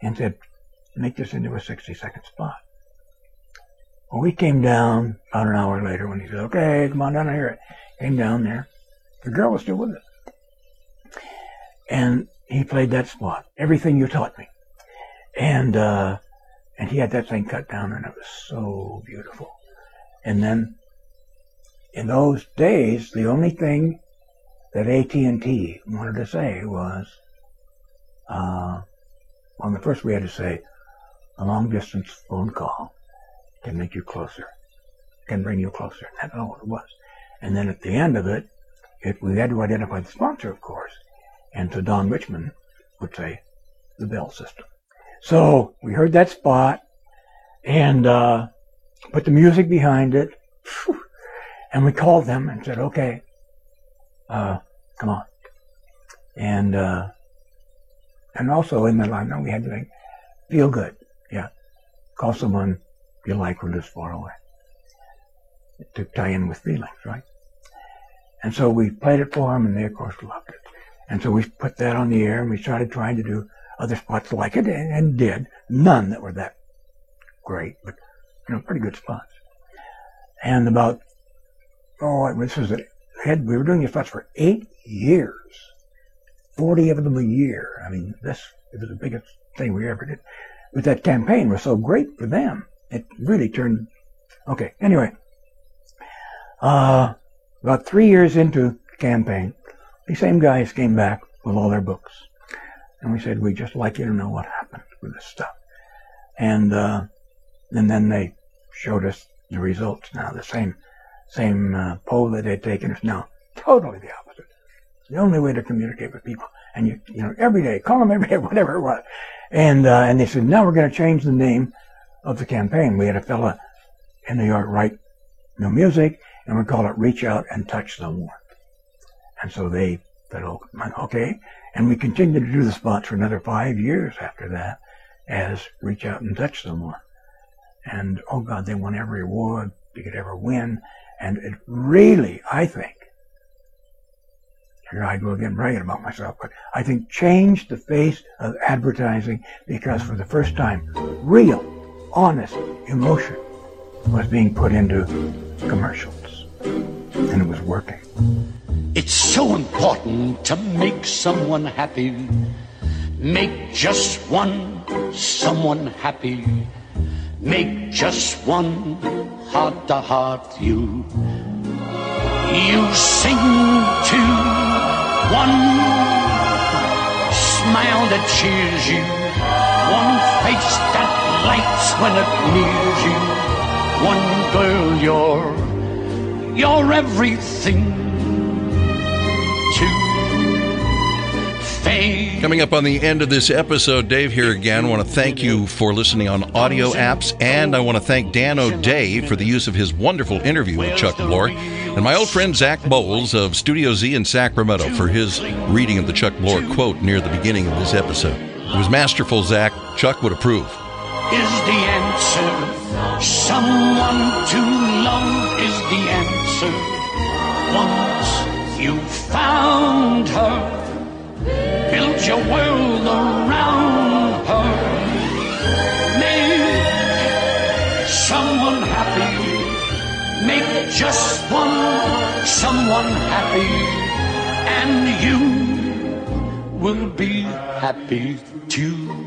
and said, make this into a 60 second spot. Well, we came down about an hour later when he said, okay, come on down here. Came down there. The girl was still with us. And he played that spot, everything you taught me. And, uh, and he had that thing cut down and it was so beautiful. And then in those days, the only thing that AT&T wanted to say was, uh, on the first we had to say, a long distance phone call can make you closer, can bring you closer. That's all it was. And then at the end of it, we had to identify the sponsor, of course. And so Don Richmond would say, the Bell system. So we heard that spot and uh, put the music behind it. And we called them and said, okay, uh, come on. And uh, and also in the line, we had to think, feel good. Yeah. Call someone you like who lives far away. To tie in with feelings, right? And so we played it for them, and they, of course, loved it. And so we put that on the air, and we started trying to do other spots like it, and, and did. None that were that great, but, you know, pretty good spots. And about, oh, this was, had, we were doing these spots for eight years. 40 of them a year. I mean, this it was the biggest thing we ever did. But that campaign was so great for them. It really turned, okay, anyway. Uh, about three years into the campaign, these same guys came back with all their books. And we said, we'd just like you to know what happened with this stuff. And, uh, and then they showed us the results now. The same, same uh, poll that they'd taken is now totally the opposite. The only way to communicate with people. And you, you know, every day, call them every day, whatever it was. And, uh, and they said, now we're going to change the name of the campaign. We had a fella in New York write new music, and we call it Reach Out and Touch Someone. And so they said, oh, okay. And we continued to do the spots for another five years after that as Reach Out and Touch Someone. And, oh God, they won every award they could ever win. And it really, I think, here I go again bragging about myself, but I think changed the face of advertising because for the first time, real, honest emotion was being put into commercials. And it was working. It's so important to make someone happy. Make just one someone happy. Make just one heart to heart you. You sing to one smile that cheers you, one face that lights when it nears you, one girl you're, you're everything Coming up on the end of this episode, Dave here again. I want to thank you for listening on audio apps, and I want to thank Dan O'Day for the use of his wonderful interview with Chuck Blore, and my old friend Zack Boles of Studio Z in Sacramento for his reading of the Chuck Blore quote near the beginning of this episode. It was masterful, Zack. Chuck would approve. Is the answer someone to love? Is the answer once You found her. Your world around her. Make someone happy. Make just one someone happy. And you will be happy too.